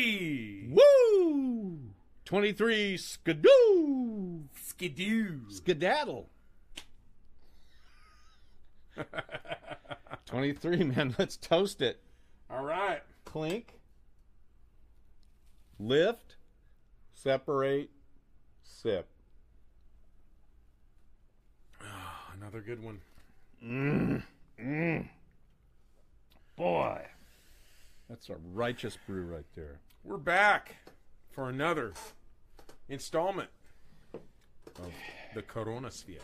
Twenty. Woo! 23 skidoo! Skidoo. Skedaddle. 23, man. Let's toast it. All right. Clink. Lift. Separate. Sip. Ah, another good one. Mmm. Mmm. Boy. That's a righteous brew right there. We're back for another installment of the Corona Sphere.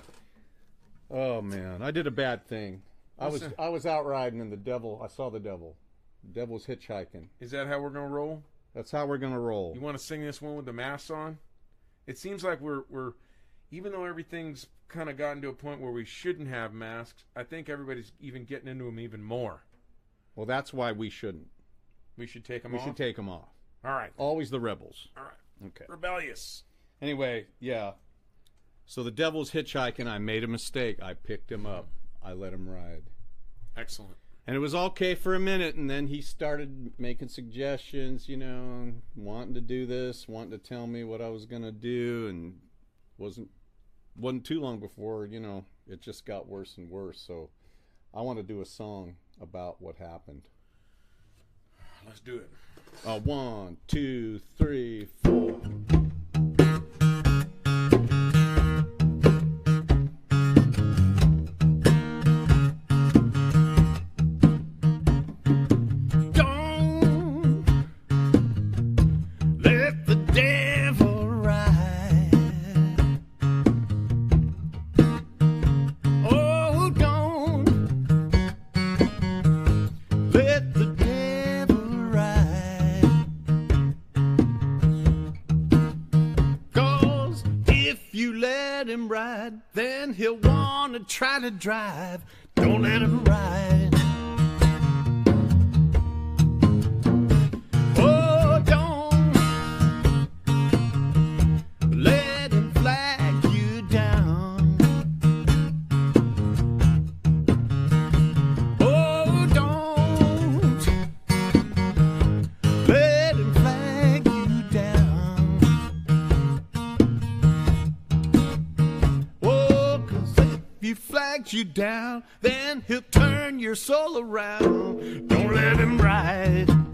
Oh man, I did a bad thing. I was I was out riding and the devil. I saw the devil. The devil's hitchhiking. Is that how we're gonna roll? That's how we're gonna roll. You want to sing this one with the mask on? It seems like we're we're even though everything's kind of gotten to a point where we shouldn't have masks. I think everybody's even getting into them even more. Well, that's why we shouldn't. We should take them We off. should take them off. All right. Always the rebels. All right. Okay. Rebellious. Anyway, yeah. So the devil's hitchhiking. I made a mistake. I picked him up. I let him ride. Excellent. And it was okay for a minute, and then he started making suggestions, you know, wanting to do this, wanting to tell me what I was gonna do, and wasn't wasn't too long before, you know, it just got worse and worse. So I want to do a song about what happened. Let's do it. Uh, one, two, three, four. Try to drive. Don't let him ride. Down, then he'll turn your soul around. Don't let him ride.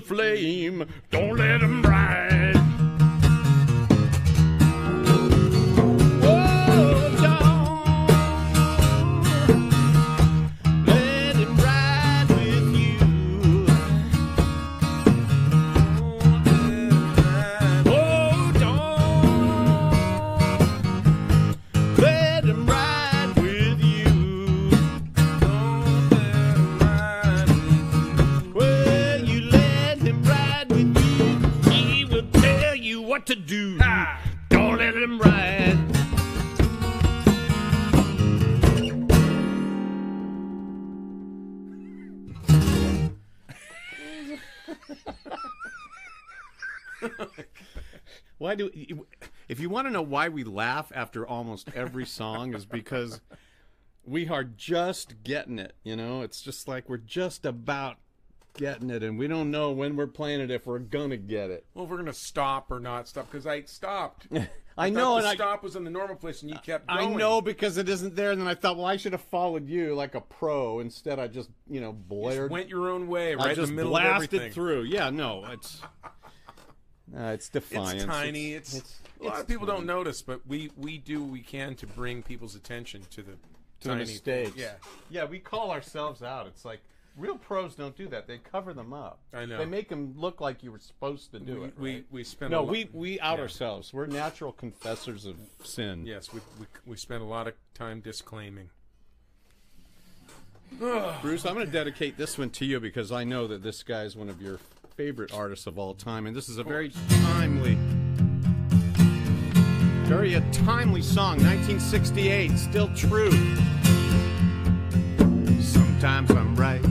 Flame. Don't why do if you want to know why we laugh after almost every song is because we are just getting it, you know? It's just like we're just about getting it and we don't know when we're playing it if we're gonna get it. Well, if we're gonna stop or not stop because I stopped. I, I know. The and stop I, was in the normal place, and you kept. Going. I know because it isn't there. And then I thought, well, I should have followed you like a pro. Instead, I just you know blared. You went your own way, right? I just in the middle blasted through. Yeah, no, it's. Uh, it's defiance. It's tiny. It's, it's, it's a lot it's of people tiny. don't notice, but we we do what we can to bring people's attention to the to tiny mistakes. Yeah, yeah. We call ourselves out. It's like real pros don't do that. They cover them up. I know. They make them look like you were supposed to do we, it. Right? We we spend no. we we out yeah. ourselves. We're natural confessors of sin. Yes, we we we spend a lot of time disclaiming. Bruce, I'm going to dedicate this one to you because I know that this guy is one of your favorite artists of all time, and this is a very timely, very a timely song, 1968, still true. Sometimes I'm right.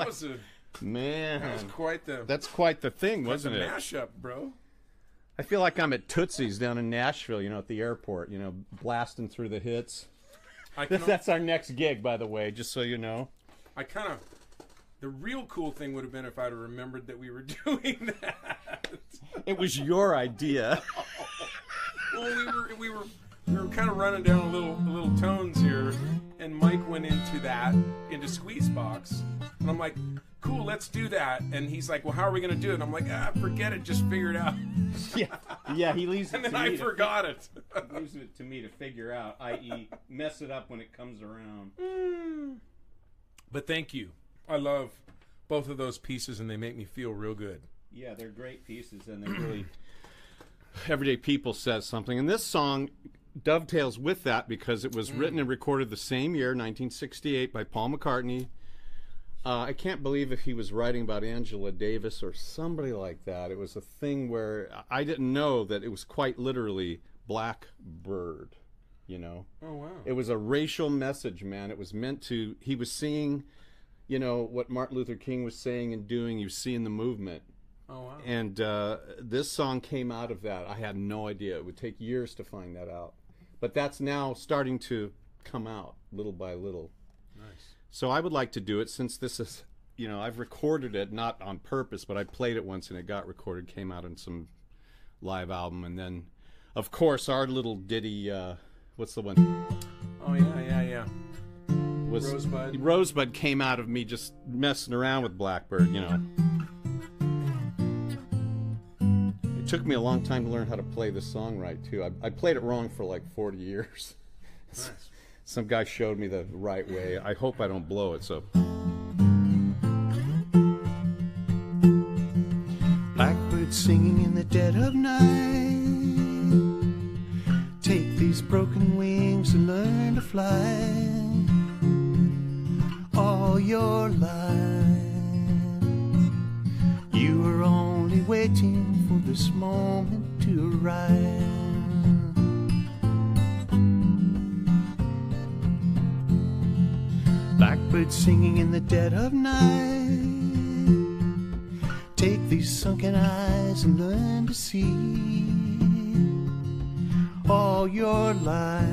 That was a man. that was quite the That's quite the thing, wasn't it? mashup, bro. I feel like I'm at Tootsie's down in Nashville, you know, at the airport, you know, blasting through the hits. That's our next gig, by the way, just so you know. I kind of. The real cool thing would have been if I'd have remembered that we were doing that. It was your idea. well, we were we were we were kind of running down a little a little tones here, and Mike went into that into Squeezebox, and I'm like, cool, let's do that. And he's like, well, how are we gonna do it? And I'm like, ah, forget it, just figure it out. yeah, yeah. He leaves it And then to I me. to forgot it. leaves it to me to figure out, i.e., mess it up when it comes around. but thank you. I love both of those pieces, and they make me feel real good. Yeah, they're great pieces, and they're really everyday people says something. And this song dovetails with that because it was written and recorded the same year, 1968, by Paul McCartney. Uh, I can't believe if he was writing about Angela Davis or somebody like that. It was a thing where I didn't know that it was quite literally Blackbird, you know. Oh wow. It was a racial message, man. It was meant to. He was seeing, you know, what Martin Luther King was saying and doing. You was seeing the movement, oh wow. and uh, this song came out of that. I had no idea. It would take years to find that out, but that's now starting to come out little by little. nice. So I would like to do it since this is, you know, I've recorded it not on purpose, but I played it once and it got recorded, came out on some live album, and then, of course, our little ditty. Uh, what's the one? Oh yeah, yeah, yeah. was Rosebud. Rosebud came out of me just messing around with Blackbird, you know. Took me a long time to learn how to play this song right too. I, I played it wrong for like 40 years. Nice. Some guy showed me the right way. I hope I don't blow it. So. Blackbird singing in the dead of night. Take these broken wings and learn to fly all your life. You were only waiting for this moment to arrive. Blackbird singing in the dead of night. Take these sunken eyes and learn to see all your life.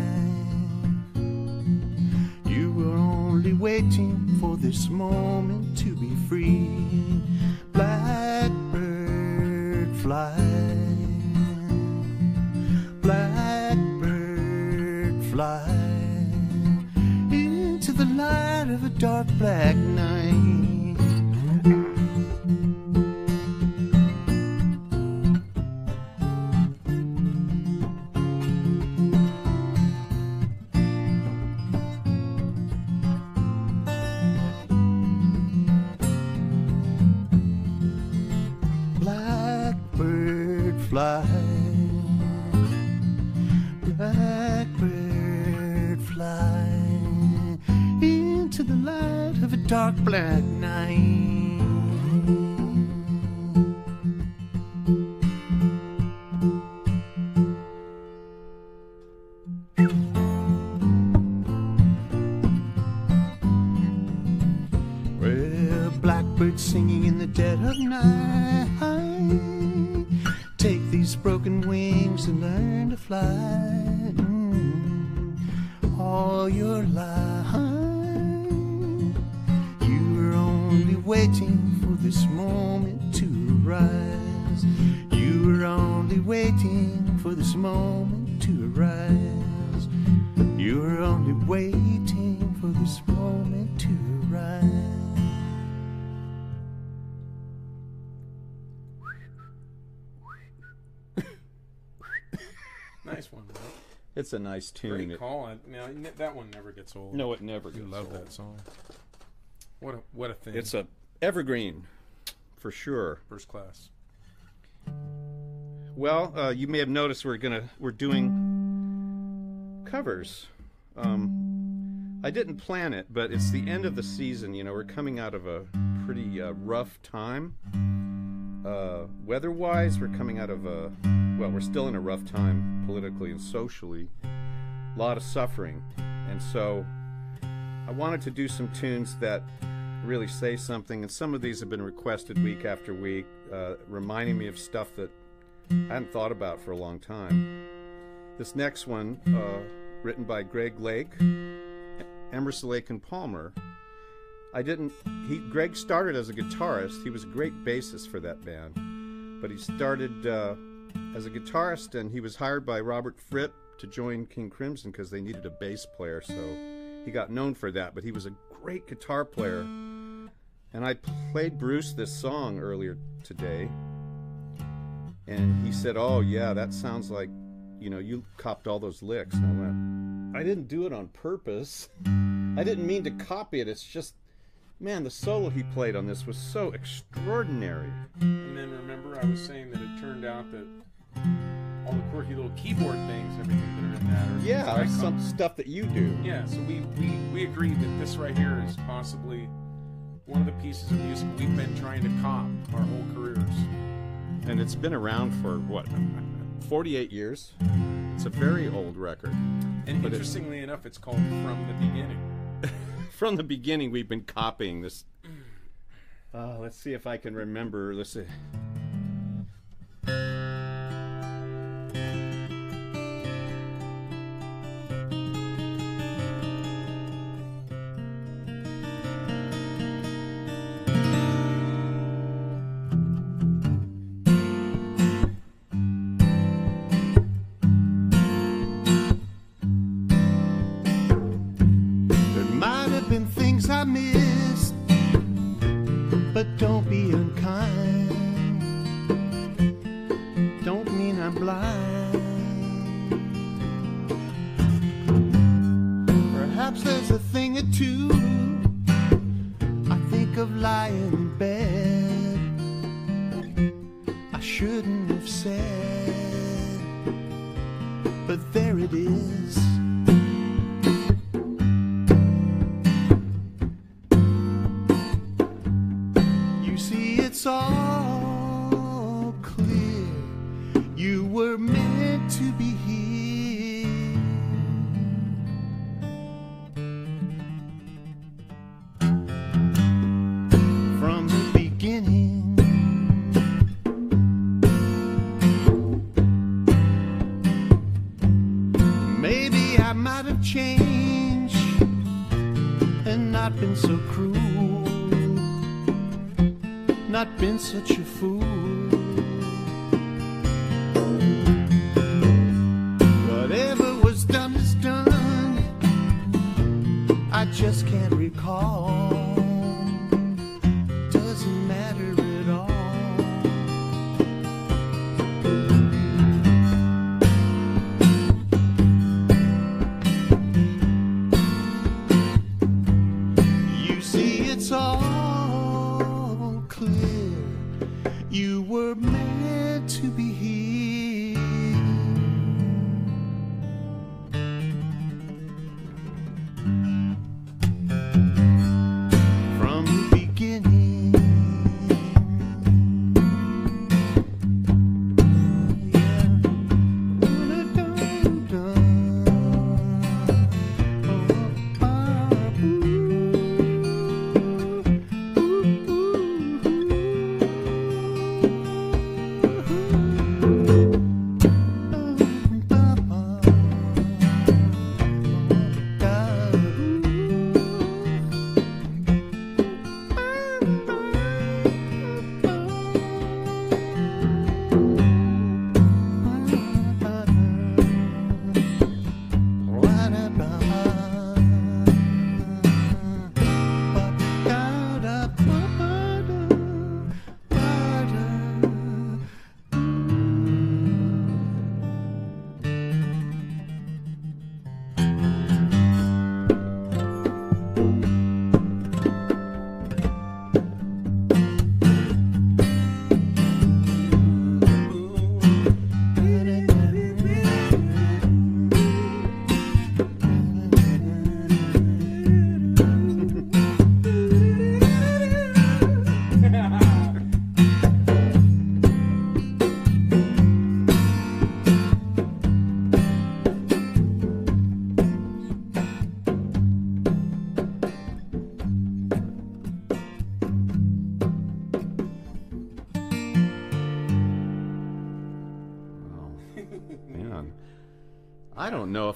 You were only waiting for this moment to be free. Blackbird fly. Blackbird fly into the light of a dark black night. Dark black night. It's a nice tune. Great It- call. I- Now that one never gets old. no, it never I gets love old. that song. What a what a thing. It's a evergreen, for sure. first class. Well, uh, you may have noticed we're gonna we're doing covers. Um, I didn't plan it, but it's the end of the season. You know, we're coming out of a pretty uh, rough time. Uh, weather-wise, we're coming out of a well, we're still in a rough time politically and socially. A lot of suffering, and so I wanted to do some tunes that really say something, and some of these have been requested week after week, uh, reminding me of stuff that I hadn't thought about for a long time. This next one, uh, written by Greg Lake, Emerson Lake and Palmer. I didn't. He Greg started as a guitarist. He was a great bassist for that band, but he started uh, as a guitarist, and he was hired by Robert Fripp to join King Crimson because they needed a bass player. So he got known for that. But he was a great guitar player, and I played Bruce this song earlier today, and he said, "Oh yeah, that sounds like." You know, you copped all those licks. And I went, I didn't do it on purpose. I didn't mean to copy it. It's just, man, the solo he played on this was so extraordinary. And then remember, I was saying that it turned out that all the quirky little keyboard things, and everything that are in that, are Yeah, some stuff that you do. Yeah, so we, we we agreed that this right here is possibly one of the pieces of music we've been trying to cop our whole careers. And it's been around for, what, 48 years? It's a very old record. And But it- interestingly enough, it's called From the Beginning. From the beginning, we've been copying this. Uh, let's see if I can remember. Let's see. Were meant to be here.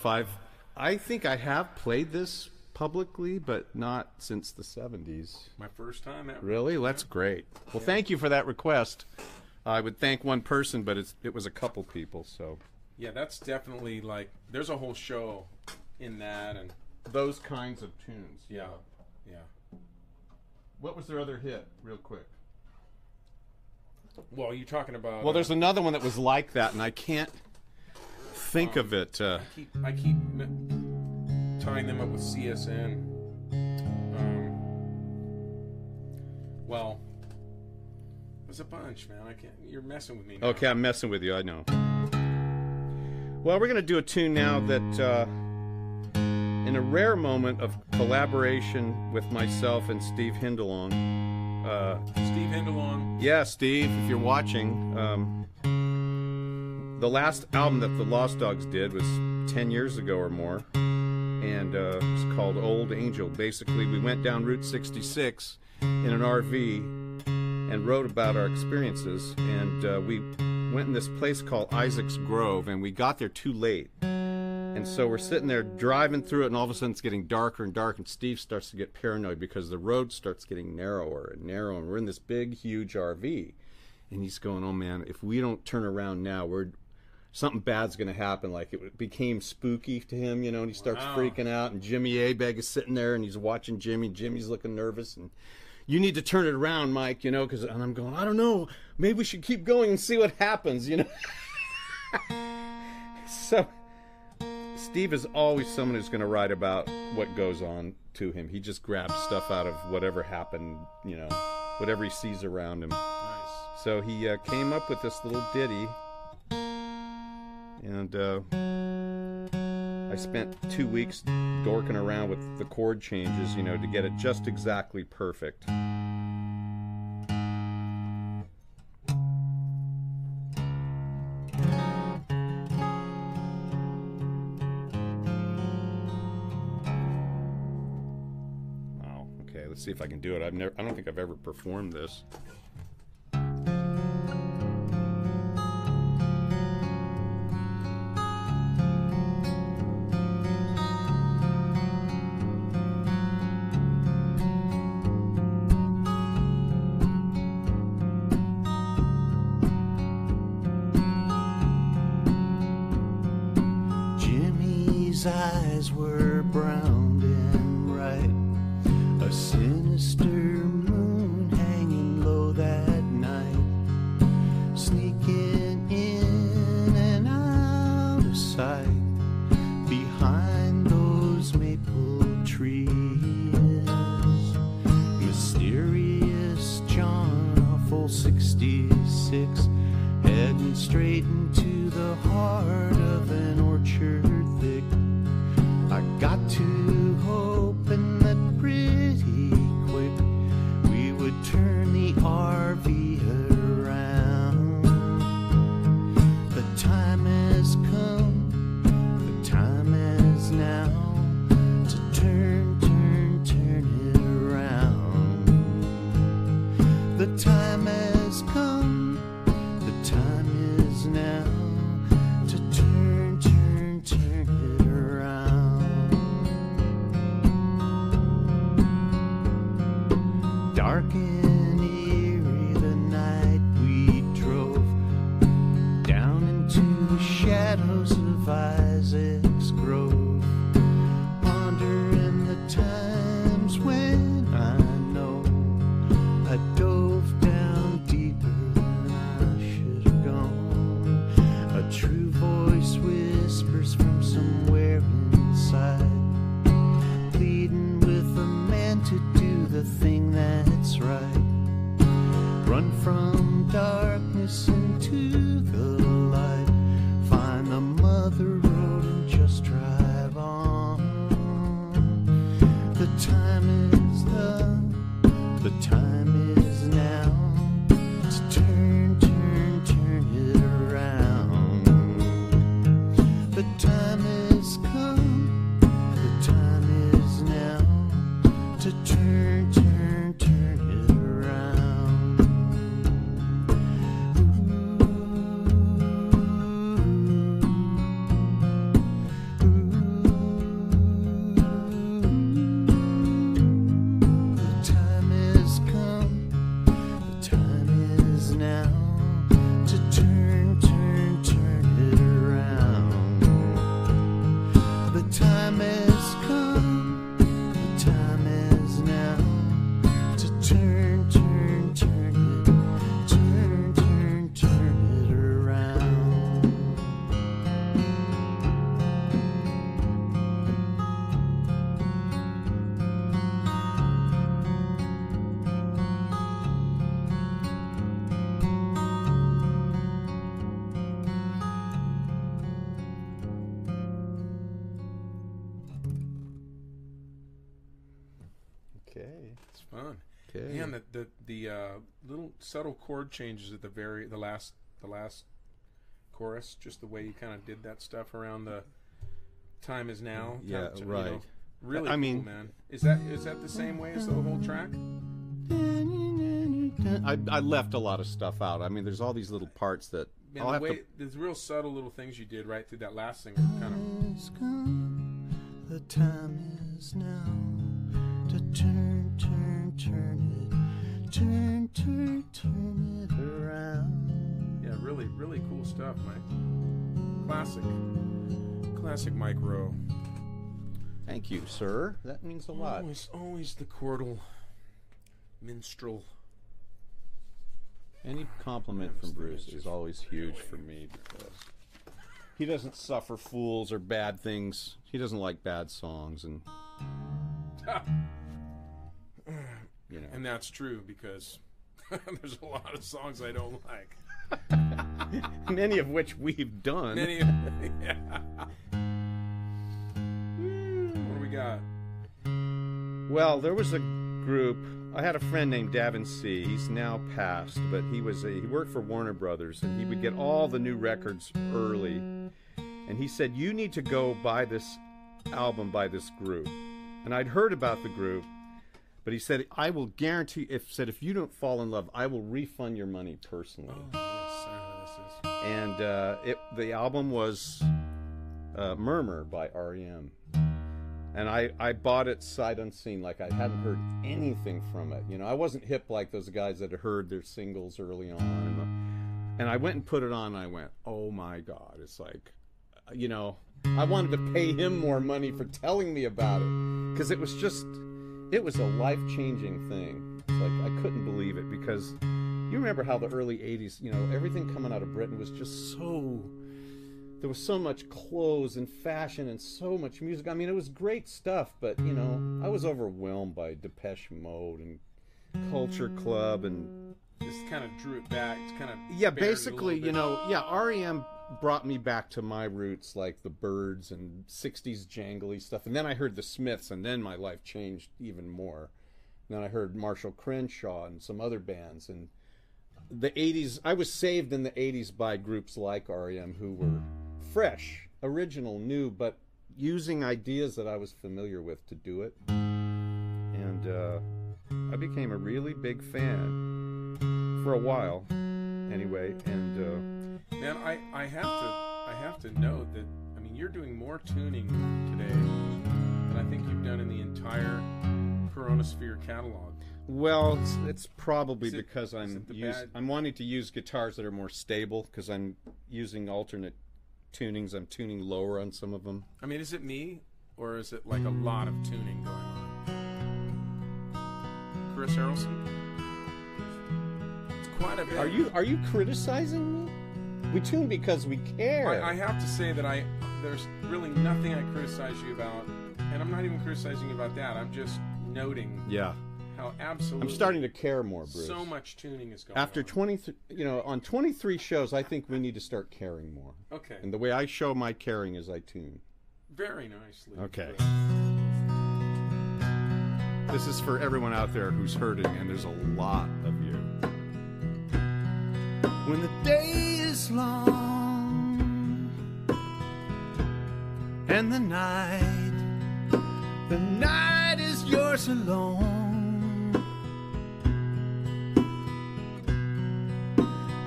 I don't know if I've. I think I have played this publicly, but not since the 70s. My first time ever. Really? That's great. Well, thank you for that request. I would thank one person, but it's, it was a couple people, so. Yeah, that's definitely like. There's a whole show in that, and Those kinds of tunes. yeah, yeah. What was their other hit, real quick? Well, you're talking about. Well, uh, there's another one that was like that, and I can't think of it. Uh, I keep I keep tying them up with CSN. Um, well, there's a bunch, man. I can't. You're messing with me. Now. okay, I'm messing with you, I know. Well, we're going to do a tune now that, uh, in a rare moment of collaboration with myself and Steve Hindalong, uh, Steve Hindalong. Yeah, Steve, if you're watching, um, the last album that the Lost Dogs did was 10 years ago or more, and uh, it's called Old Angel. Basically, we went down Route 66 in an RV and wrote about our experiences, and uh, we went in this place called Isaac's Grove, and we got there too late. And so we're sitting there driving through it, and all of a sudden it's getting darker and darker, and Steve starts to get paranoid because the road starts getting narrower and narrower, and we're in this big, huge RV. And he's going, "Oh man, if we don't turn around now, we're something bad's going to happen." Like it became spooky to him, you know, and he starts Wow. freaking out. And Jimmy Abegg is sitting there, and he's watching Jimmy. Jimmy's looking nervous, and you need to turn it around, Mike, you know, because and I'm going, I don't know, maybe we should keep going and see what happens, you know. so. Steve is always someone who's going to write about what goes on to him. He just grabs stuff out of whatever happened, you know, whatever he sees around him. Nice. So he uh, came up with this little ditty, and uh, I spent two weeks dorking around with the chord changes, you know, to get it just exactly perfect. Wow. Okay, let's see if I can do it. I've never I don't think I've ever performed this. Sneaking turn, subtle chord changes at the very the last the last chorus, just the way you kind of did that stuff around the time is now. Mm, kind Yeah, of, you right. know, really, I cool, mean- man, is that is that the same way as the whole track? I, I left a lot of stuff out. I mean, there's all these little parts that Man, I'll the have way to. there's real subtle little things you did right through that last singer, kind of. is. The time is now to turn, turn, turn it, turn, turn, turn it around. Yeah, really, really cool stuff, Mike. Classic, classic Mike Roe. Thank you, sir. That means a lot. Always, always the chordal minstrel. Any compliment from Bruce is always huge for me because he doesn't suffer fools or bad things. He doesn't like bad songs, and you know. And that's true because there's a lot of songs I don't like. many of which we've done. Many, yeah. What do we got? Well, there was a group. I had a friend named Davin C. He's now passed, but he was a, he worked for Warner Brothers, and he would get all the new records early. And he said, "You need to go buy this album by this group." And I'd heard about the group, but he said, "I will guarantee if said if you don't fall in love, I will refund your money personally." Oh, Yes, I know this is. and uh, it the album was uh, Murmur by REM, and I I bought it sight unseen, like I hadn't heard anything from it. You know, I wasn't hip like those guys that had heard their singles early on, and I went and put it on. and I went, oh my god, it's like, you know, I wanted to pay him more money for telling me about it because it was just. It was a life changing thing. It's like I couldn't believe it because you remember how the early 80s, you know, everything coming out of Britain was just so. There was so much clothes and fashion and so much music. I mean, it was great stuff, but, you know, I was overwhelmed by Depeche Mode and Culture Club and. just kind of drew it back. It's kind of Yeah, buried it a basically, you know, yeah, REM brought me back to my roots, like the Byrds and 60s jangly stuff. And then I heard the Smiths, and then my life changed even more. And then I heard Marshall Crenshaw and some other bands. And the 80s, I was saved in the 80s by groups like REM who were fresh, original, new, but using ideas that I was familiar with to do it. And uh, I became a really big fan for a while, anyway. And uh, Man, I, I have to I have to note that I mean you're doing more tuning today than I think you've done in the entire Coronasphere catalog. well, it's, it's probably it- because I'm use, bad- I'm wanting to use guitars that are more stable because I'm using alternate tunings. I'm tuning lower on some of them. I mean, is it me or is it like a lot of tuning going on? Chris Harrelson? It's quite a bit. Are you are you criticizing me? We mm. tune because we care. I, I have to say that I there's really nothing I criticize you about, and I'm not even criticizing you about that. I'm just noting yeah, how absolutely I'm starting to care more, Bruce. so much tuning is going After on. 20, you know, on 23 shows, I think we need to start caring more. Okay, And the way I show my caring is I tune. very nicely. Okay. This is for everyone out there who's hurting, and there's a lot of. When the day is long and the night, the night is yours alone.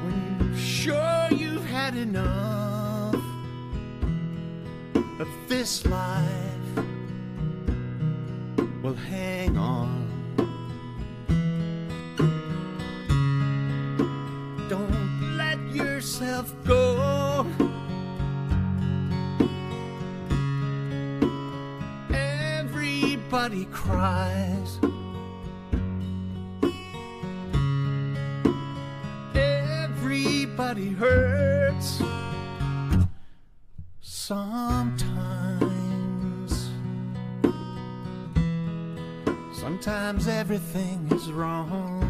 When you're sure you've had enough of this life, well, hang on. Everybody cries. Everybody hurts. Sometimes. Sometimes everything is wrong.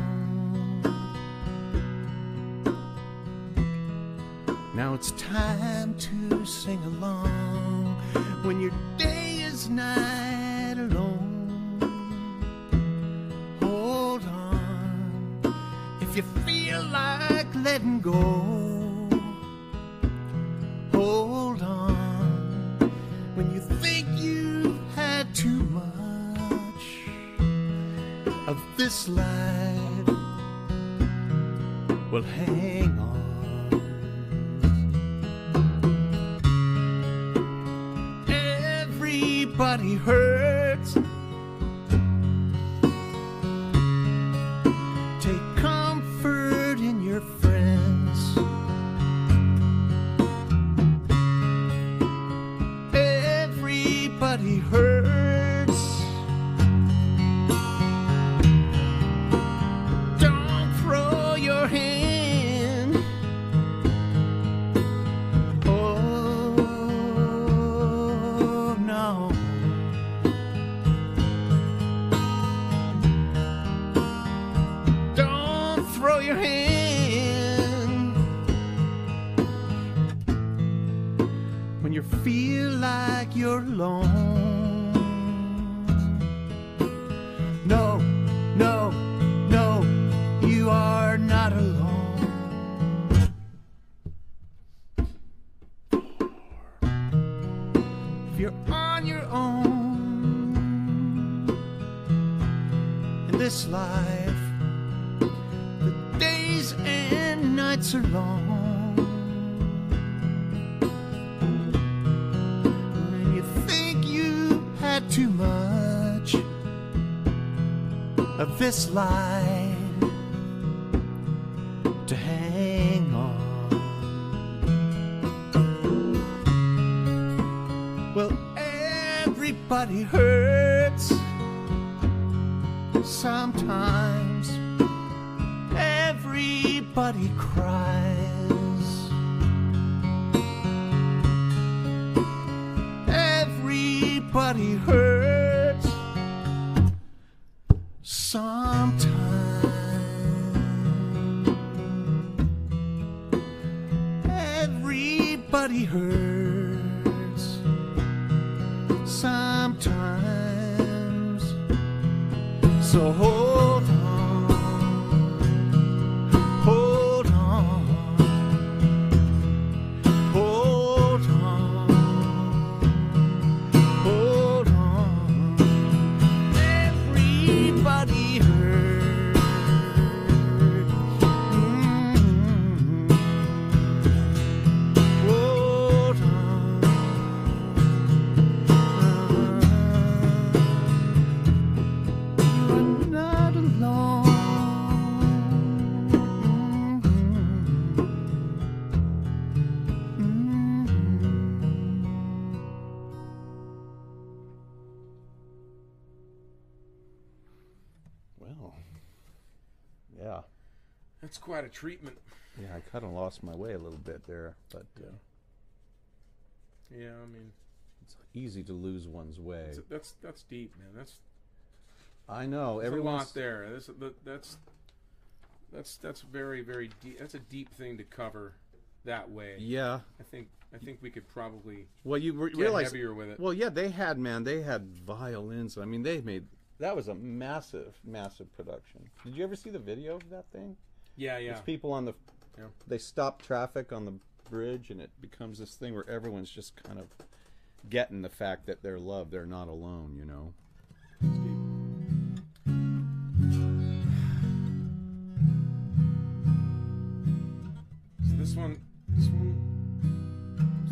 Now it's time to sing along when your day is night alone. Letting go. Hold on when you think you've had too much of this life. Well, hang on. Everybody hurts. This life to hang on. Well, everybody hurts sometimes. Everybody cries. Everybody hurts treatment. yeah. I kind of lost my way a little bit there, but uh, Yeah, I mean, it's easy to lose one's way. it's- that's that's deep, man. That's I know there's a everyone's lot there. That's that's that's that's very very deep. That's a deep thing to cover that way. Yeah. I think I think we could probably Well, you re- get realize. heavier with it. Well, yeah, they had man. They had violins. I mean, they made that was a massive, massive production. Did you ever see the video of that thing? Yeah, yeah. It's people on the. Yeah. They stop traffic on the bridge, and it becomes this thing where everyone's just kind of getting the fact that they're loved. They're not alone. You know. So this one, this one,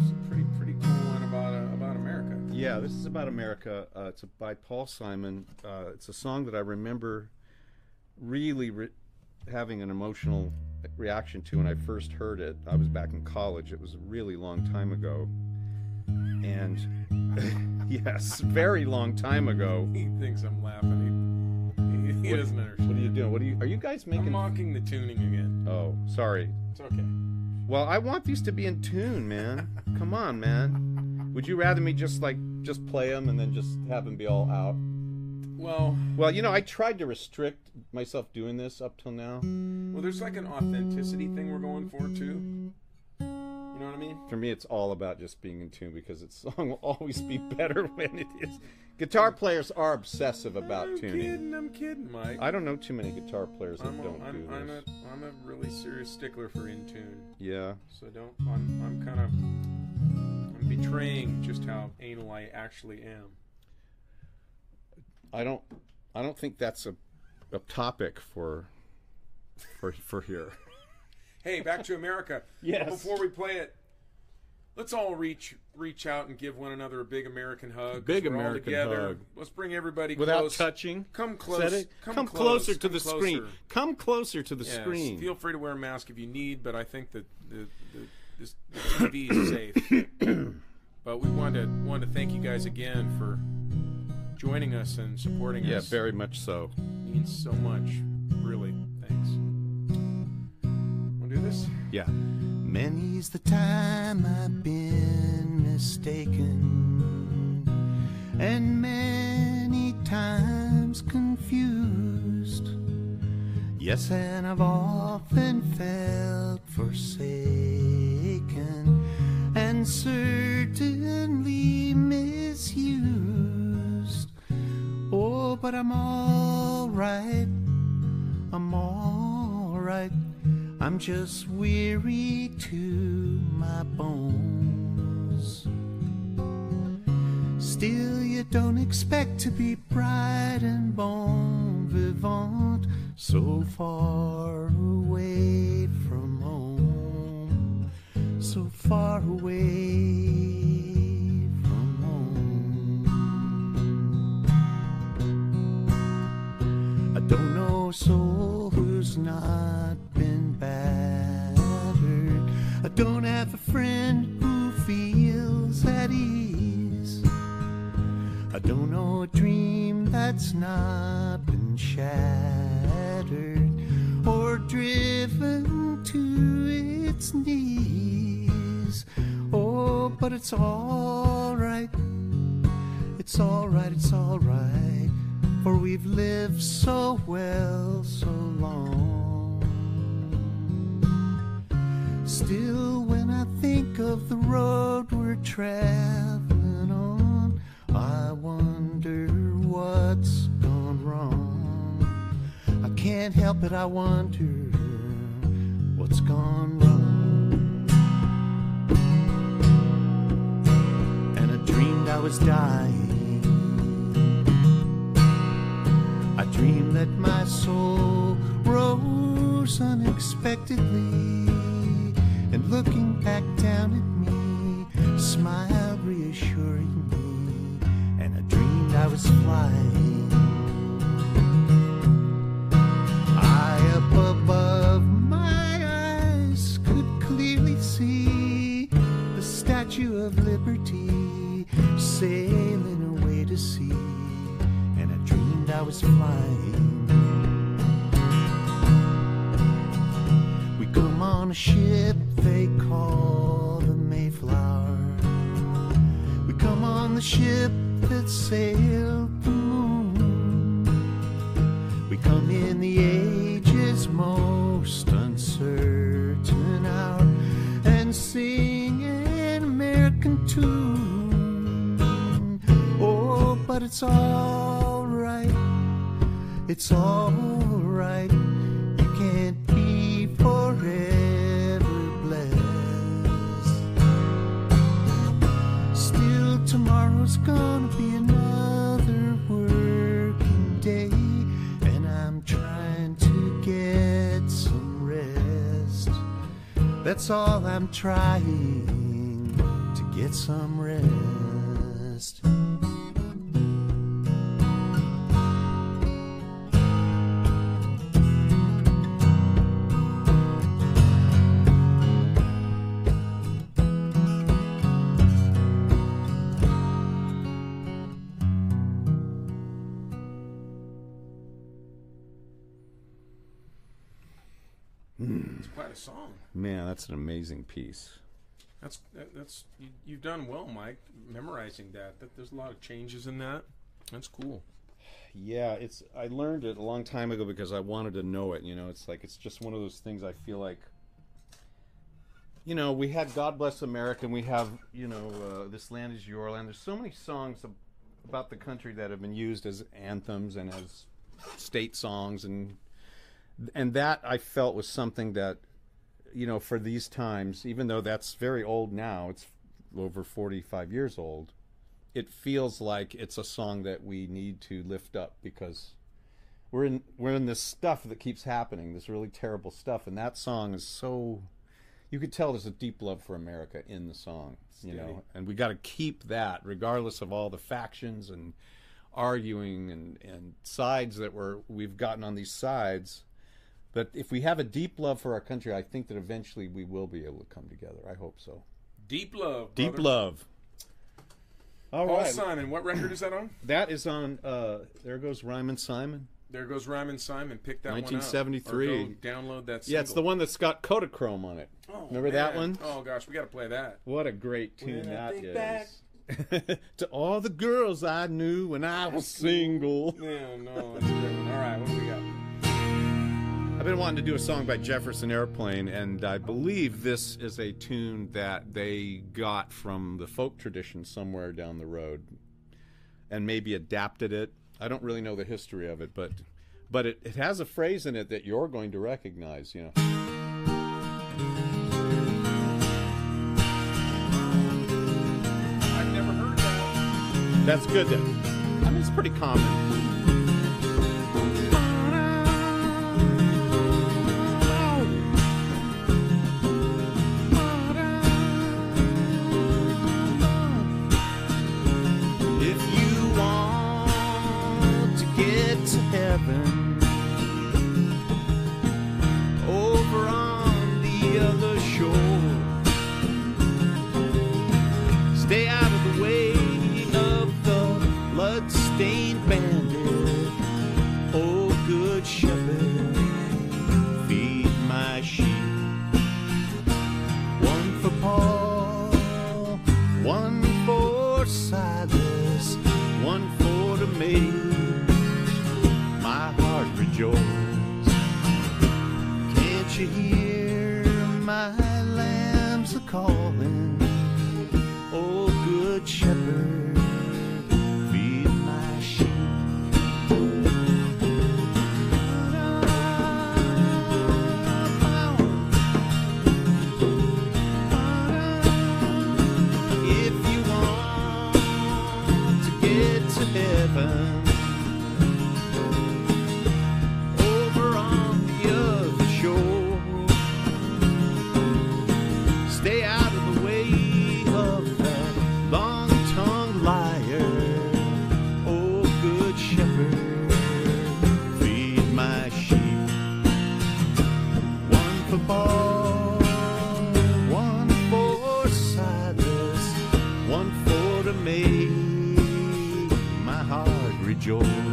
is a pretty pretty cool one about uh, about America. Yeah, this is about America. Uh, it's by Paul Simon. Uh, it's a song that I remember really re- having an emotional reaction to when I first heard it. I was back in college. It was a really long time ago. And yes, very long time ago. He thinks I'm laughing. He, he, he doesn't understand. What are you doing? What are you? Are you guys making? I'm mocking the tuning again. Oh, sorry. It's okay. Well, I want these to be in tune, man. Come on, man. Would you rather me just like just play them and then just have them be all out? Well, Well, you know, I tried to restrict myself doing this up till now. well, there's like an authenticity thing we're going for too. You know what I mean? For me, it's all about just being in tune because the song will always be better when it is. Guitar players are obsessive about I'm tuning. kidding. I'm kidding, Mike. I don't know too many guitar players that I'm a, don't I'm, do I'm this. a I'm a really serious stickler for in tune. Yeah, So don't I'm I'm kind of I'm betraying just how anal I actually am. I don't. I don't think that's a, a topic for for for here. Hey, back to America. Yes. Before we play it, let's all reach reach out and give one another a big American hug. Big American together. hug. Let's bring everybody close. Without close. touching. Come close. Come, Come, close. closer to Come the screen. Come closer to the Yes, screen. Feel free to wear a mask if you need, but I think that the, the, this, the TV is safe. but we wanted to, wanted to thank you guys again for joining us and supporting yeah, us. very much so. means so much. Really, thanks. Want to do this? Yeah. Many's the time I've been mistaken, and many times confused. Yes, and I've often felt forsaken, and certainly misused. Oh, but I'm alright. I'm alright. I'm just weary to my bones. Still, you don't expect to be bright and bon vivant so far away from home. So far away don't know a soul who's not been battered. I don't have a friend who feels at ease. I don't know a dream that's not been shattered or driven to its knees. Oh, but it's alright. It's alright, it's alright. For we've lived so well so long. Still, when I think of the road we're traveling on, I wonder what's gone wrong. I can't help it, I wonder what's gone wrong. And I dreamed I was dying. That my soul rose unexpectedly. And looking back down at me smiled reassuringly and I dreamed I was flying. High up above my eyes could clearly see the statue of liberty sailing away to sea. And I dreamed I was flying. Ship they call the Mayflower. We come on the ship that sailed the moon. We come in the age's most uncertain hour and sing an American tune. Oh, but it's alright. It's alright. You tomorrow's gonna be another working day, and I'm trying to get some rest. That's all I'm trying to get some rest. Song. Man, that's an amazing piece. That's that, that's you, you've done well, Mike, memorizing that. That there's a lot of changes in that. That's cool. Yeah, it's. I learned it a long time ago because I wanted to know it. You know, it's like it's just one of those things. I feel like you know, we had God Bless America, and we have, you know, uh, This Land Is Your Land. There's so many songs ab- about the country that have been used as anthems and as state songs, and and that I felt was something that, you know, for these times, even though that's very old now, it's over 45 years old. It feels like it's a song that we need to lift up because we're in we're in this stuff that keeps happening, this really terrible stuff, and that song is so you could tell there's a deep love for America in the song, you know, and we got to keep that regardless of all the factions and arguing and, and sides that we're we've gotten on these sides. But if we have a deep love for our country, I think that eventually we will be able to come together. I hope so. Deep love. Deep brother. love. All Paul right, Simon. What record is that on? that is on. Uh, there goes Rhymin' Simon. There goes Rhymin' Simon. Pick that 1973. one up. Or go download that. Single. Yeah, it's the one that's got Kodachrome on it. Oh, Remember that man. one? Oh gosh, we got to play that. What a great tune When I think is. back- to all the girls I knew when I was single. Yeah, no, that's a good one. All right, what do we got? I've been wanting to do a song by Jefferson Airplane, and I believe this is a tune that they got from the folk tradition somewhere down the road, and maybe adapted it. I don't really know the history of it, but but it, it has a phrase in it that you're going to recognize. You know, I've never heard that. that's good. Then I mean, it's pretty common. One for to make my heart rejoice.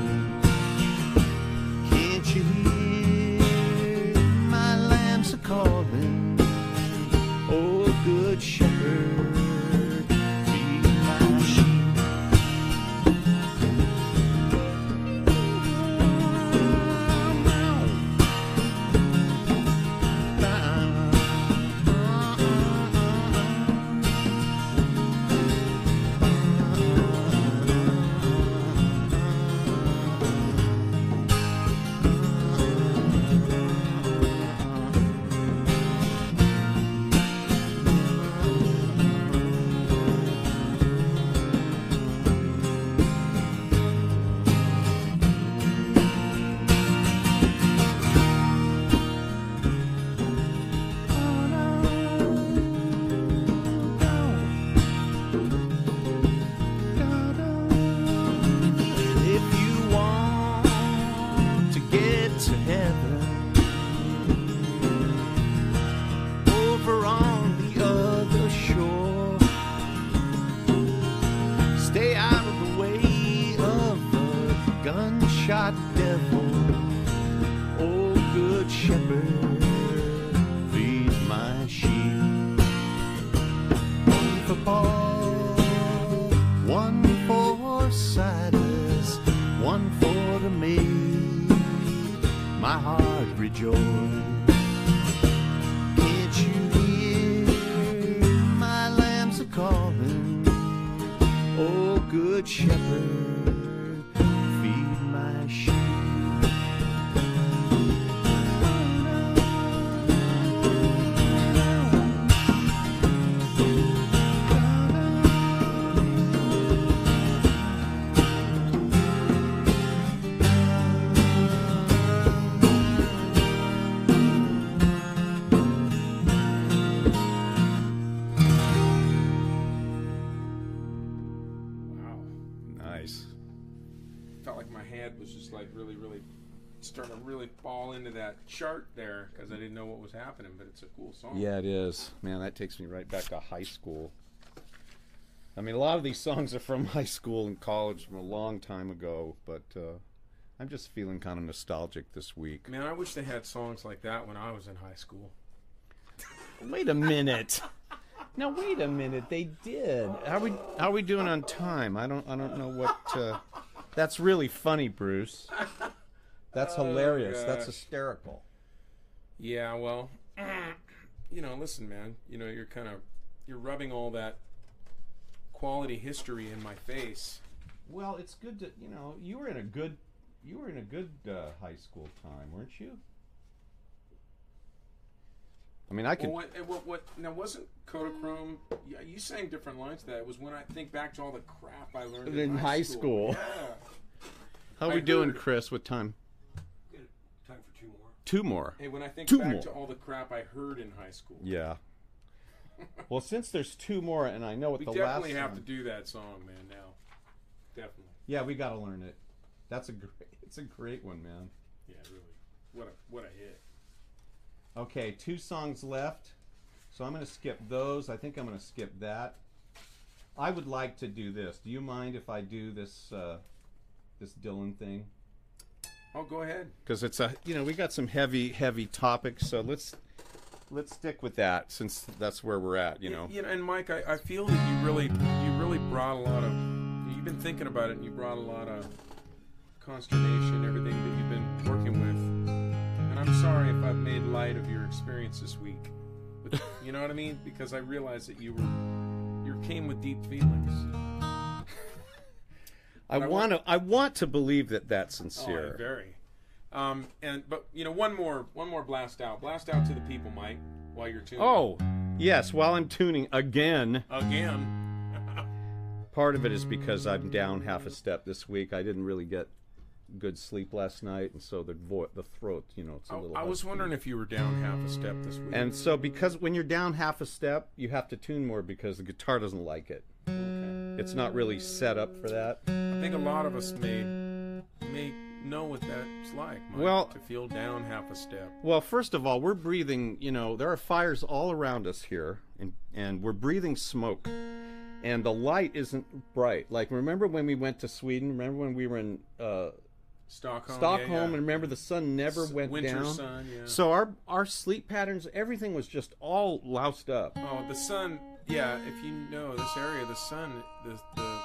Starting to really fall into that chart there because I didn't know what was happening. But it's a cool song. Yeah, it is. Man, that takes me right back to high school. I mean, a lot of these songs are from high school and college from a long time ago, but uh, I'm just feeling kind of nostalgic this week. Man, I wish they had songs like that when I was in high school. Wait a minute. Now wait a minute. They did. How we how we doing on time? I don't I don't know what. Uh, that's really funny, Bruce. That's hilarious. That's hysterical. Yeah, well, you know, listen, man. You know, you're kind of you're rubbing all that quality history in my face. Well, it's good to you know you were in a good you were in a good uh, high school time, weren't you? I mean, I could. Well, what, eh, what, what? Now, wasn't Kodachrome? Yeah, you sang different lines to that. It was when I think back to all the crap I learned in, In high school. Yeah. How I we doing, heard- Chris? What time? Time for two more. Two more. Hey, when I think Two back more. to all the crap I heard in high school, Yeah. well, since there's two more, and I know what we the last. We definitely last have one- to do that song, man. Now, definitely. Yeah, we got to learn it. That's a great. It's a great one, man. Yeah, really. What a what a hit. Okay, two songs left. So I'm going to skip those. I think I'm going to skip that. I would like to do this. Do you mind if I do this uh, this Dylan thing? Oh, go ahead. Because it's a you know we got some heavy heavy topics. So let's let's stick with that since that's where we're at. You know. You know, and Mike, I, I feel that you really you really brought a lot of. You've been thinking about it, and you brought a lot of consternation, everything that you've been working with. And I'm sorry if I've made light of your experience this week. But, you know what I mean? Because I realize that you were you came with deep feelings. I I want to I want to believe that that's Oh, sincere. very. Um, and but you know, one more one more blast out. Blast out to the people, Mike, while you're tuning. Oh, yes. While I'm tuning again, again. part of it is because I'm down half a step this week. I didn't really get good sleep last night, and so the vo- the throat, you know, it's a I, little. I was wondering if you were down half a step this week. And so, because when you're down half a step, you have to tune more because the guitar doesn't like it. It's not really set up for that. I think a lot of us may may know what that's like. Mike, Well- to feel down half a step. Well, first of all, we're breathing. You know, there are fires all around us here, and and we're breathing smoke, and the light isn't bright. Like remember when we went to Sweden? Remember when we were in uh, Stockholm. Stockholm, yeah, yeah. and remember the sun never S- went winter down. sun, yeah. So our our sleep patterns, everything was just all loused up. Oh, the sun. Yeah, if you know this area, the sun, the the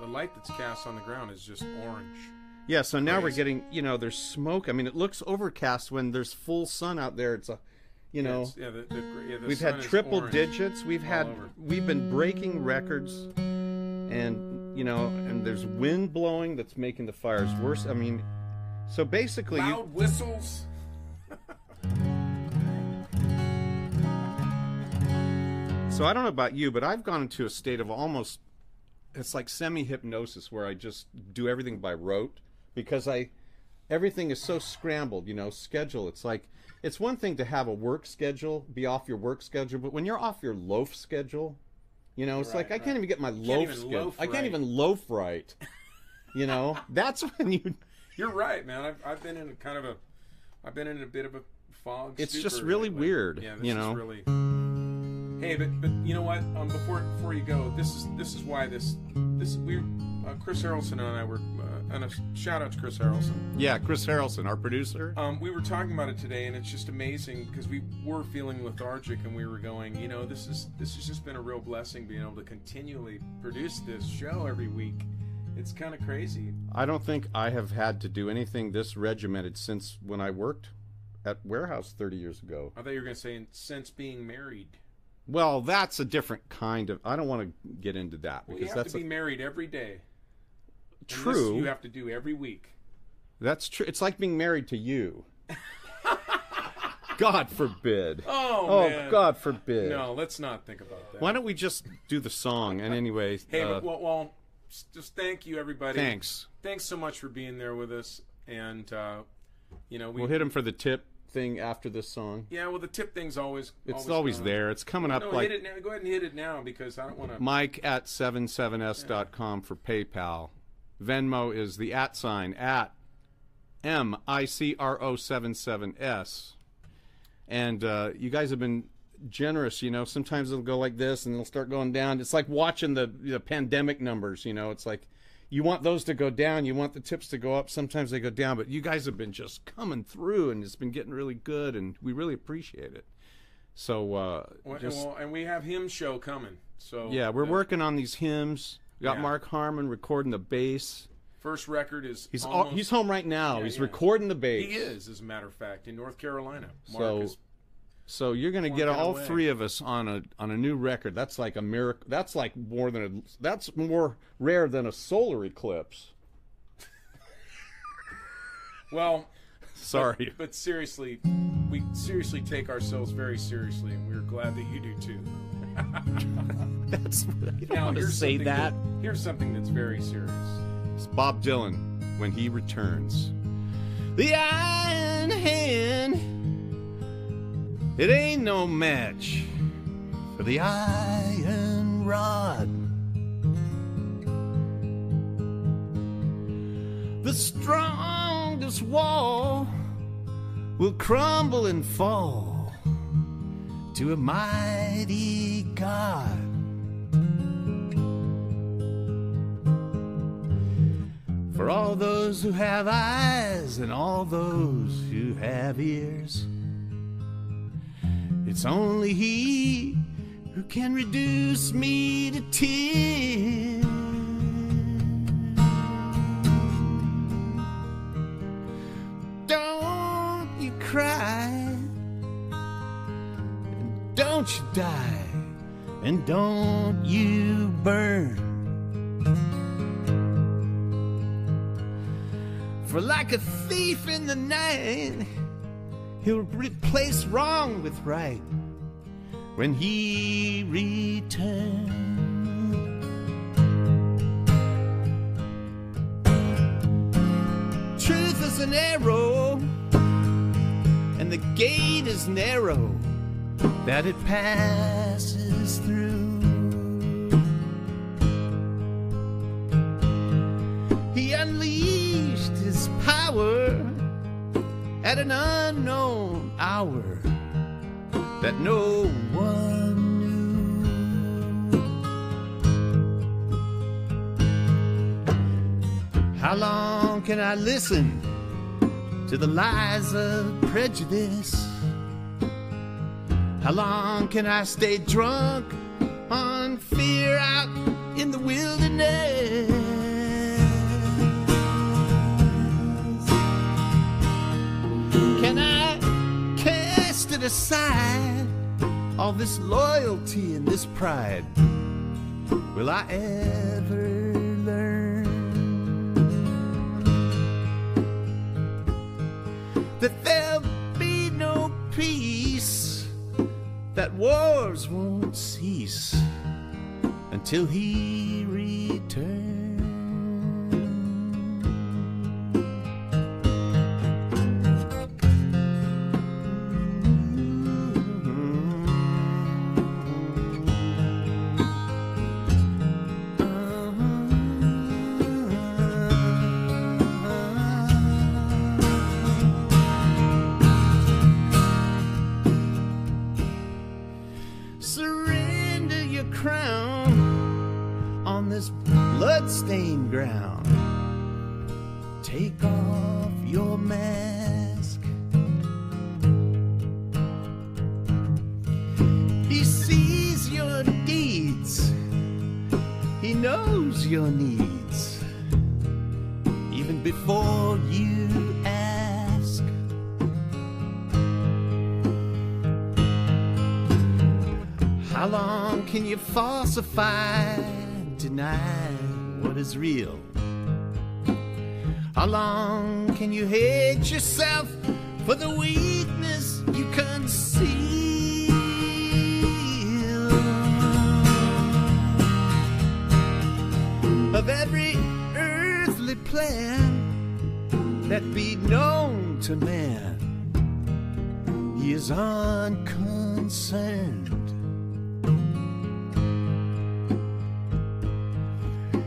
the light that's cast on the ground is just orange. Yeah, so now we're Crazy. getting, you know, there's smoke. I mean, it looks overcast when there's full sun out there. It's a, you know, It's- yeah, the, the, yeah, the we've sun had is triple orange digits. We've all had, over. we've been breaking records, and you know, and there's wind blowing that's making the fires worse. I mean, so basically, you, loud whistles. so I don't know about you, but I've gone into a state of almost, it's like semi hypnosis where I just do everything by rote because I, everything is so scrambled. You know, schedule. It's like it's one thing to have a work schedule, be off your work schedule, but when you're off your loaf schedule, you know, it's like Right, I can't even get my loaf schedule. loaf I can't right. even loaf right. You know, that's when you. You're right, man. I've, I've been in a kind of a, I've been in a bit of a fog. It's just really lately. weird, Yeah, this you is know? really. Hey, but but you know what? Um, before before you go, this is this is why this this we uh, Chris Harrelson and I were uh, and a shout out to Chris Harrelson. Yeah, Chris Harrelson, our producer. Um, we were talking about it today, and it's just amazing because we were feeling lethargic, and we were going, you know, this is this has just been a real blessing being able to continually produce this show every week. It's kind of crazy. I don't think I have had to do anything this regimented since when I worked at warehouse 30 years ago. I thought you were going to say since being married. Well, that's a different kind of. I don't want to get into that Well, because you have that's to be a, married every day. True. you have to do every week. That's true. It's like being married to you. God forbid. Oh, Oh, man. God forbid. No, let's not think about that. Why don't we just do the song? And anyway, Hey, uh, well, well, just thank you, everybody. thanks. Thanks so much for being there with us. And, uh, you know, we, We'll hit him for the tip thing after this song. Yeah, well, the tip thing's always It's always gone. there. It's coming up No, like hit it now. Go ahead and hit it now because I don't want to. Mike at 77s.com for PayPal. Venmo is the at sign at M I C R O 77S. And uh, you guys have been generous, you know. Sometimes it'll go like this and it'll start going down. It's like watching the, the pandemic numbers, you know. It's like you want those to go down, you want the tips to go up. Sometimes they go down, but you guys have been just coming through and it's been getting really good and we really appreciate it. So, uh, Well, just, well, and we have him show coming. So yeah, we're working on these hymns. We got Yeah. Mark Harmon recording the bass. First record is He's all, he's home right now. Yeah, he's yeah. recording the bass. He is, as a matter of fact, in North Carolina. Mark So is So you're going to get all away. three of us on a on a new record. That's like a miracle. That's like more than a. That's more rare than a solar eclipse. well. Sorry. But seriously, we seriously take ourselves very seriously, and we're glad that you do too. That's. You don't Now, want to say something that. here's something that's very serious. It's Bob Dylan when he returns. The Iron Hand. It ain't no match for the iron rod. The strongest wall will crumble and fall to a mighty God. For all those who have eyes and all those who have ears, it's only He who can reduce me to tears. Don't you cry, and don't you die, and don't you burn. For like a thief in the night, he'll replace wrong with right when he returns. Truth is an arrow, and the gate is narrow that it passes through. He unleashed his power at an unknown hour that no one knew. How long can I listen to the lies of prejudice? How long can I stay drunk on fear out in the wilderness? Can I cast it aside? All this loyalty and this pride. Will I ever learn that there'll be no peace? That wars won't cease until he returns. Knows your needs. Even before you ask. How long can you falsify deny what is real? How long can you hate yourself for the weakness you conceal? Plan that be known to man, he is unconcerned.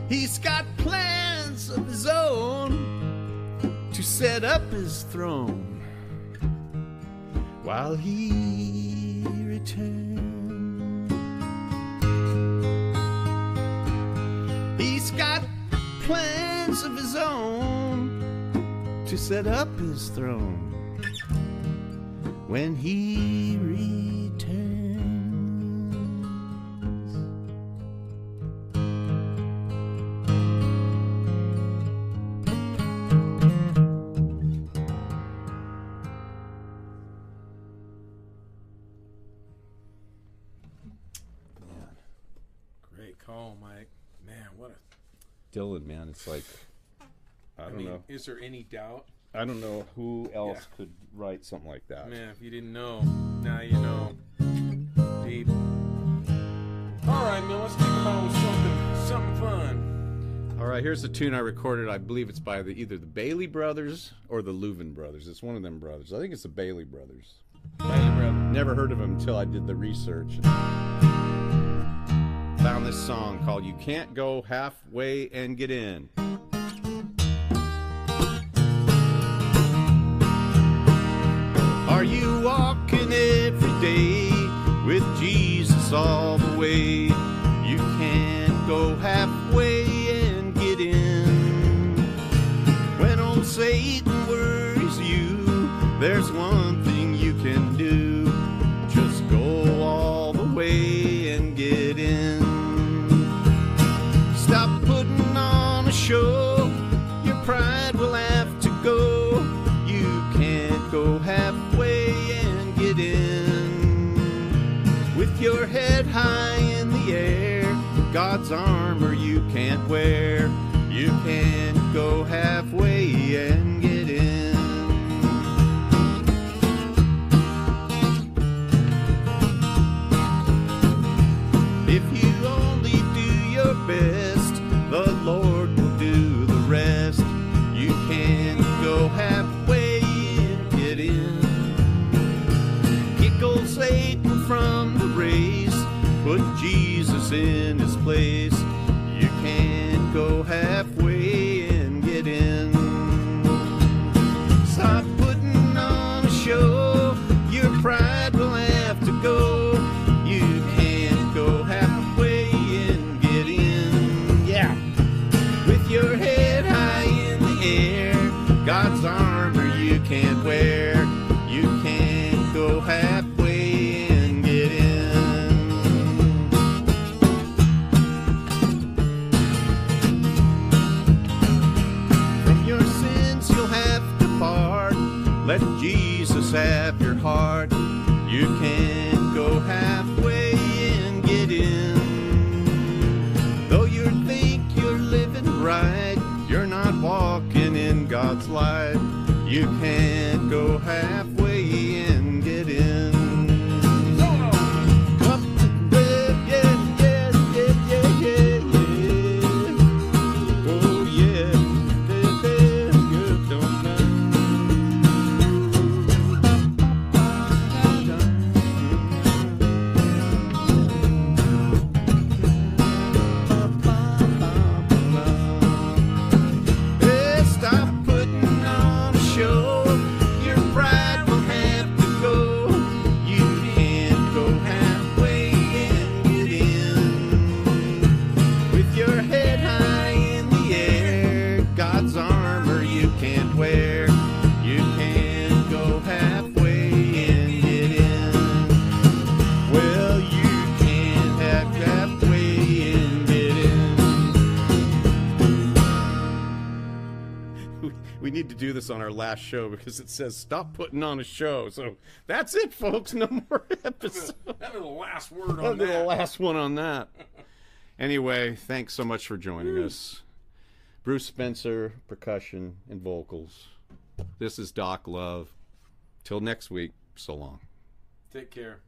He's got plans of his own to set up his throne while he returns. He's got plans of his own to set up his throne when he returns. Dylan, man, it's like I I don't mean, know. is there any doubt? I don't know who else Yeah. could write something like that. Man, if you didn't know, now you know. Deep. All right, man, let's think about something, something fun. All right, here's the tune I recorded. I believe it's by the, either the Bailey brothers or the Louvin brothers. It's one of them brothers. I think it's the Bailey brothers. Bailey brother. Never heard of them until I did the research. Found this song called "You Can't Go Halfway and Get In." Are you walking every day with Jesus all the way? You can't go halfway and get in. When old Satan worries you, there's one God's armor you can't wear. You can't go halfway and in his place. Let Jesus have your heart. You can't go halfway and get in. Though you think you're living right, you're not walking in God's light. You can't go halfway on our last show because it says stop putting on a show. So that's it, folks. No more episodes. That was the last word on be the last one on that. Anyway, thanks so much for joining us. Bruce Spencer, percussion and vocals. This is Doc Love. Till next week, so long. Take care.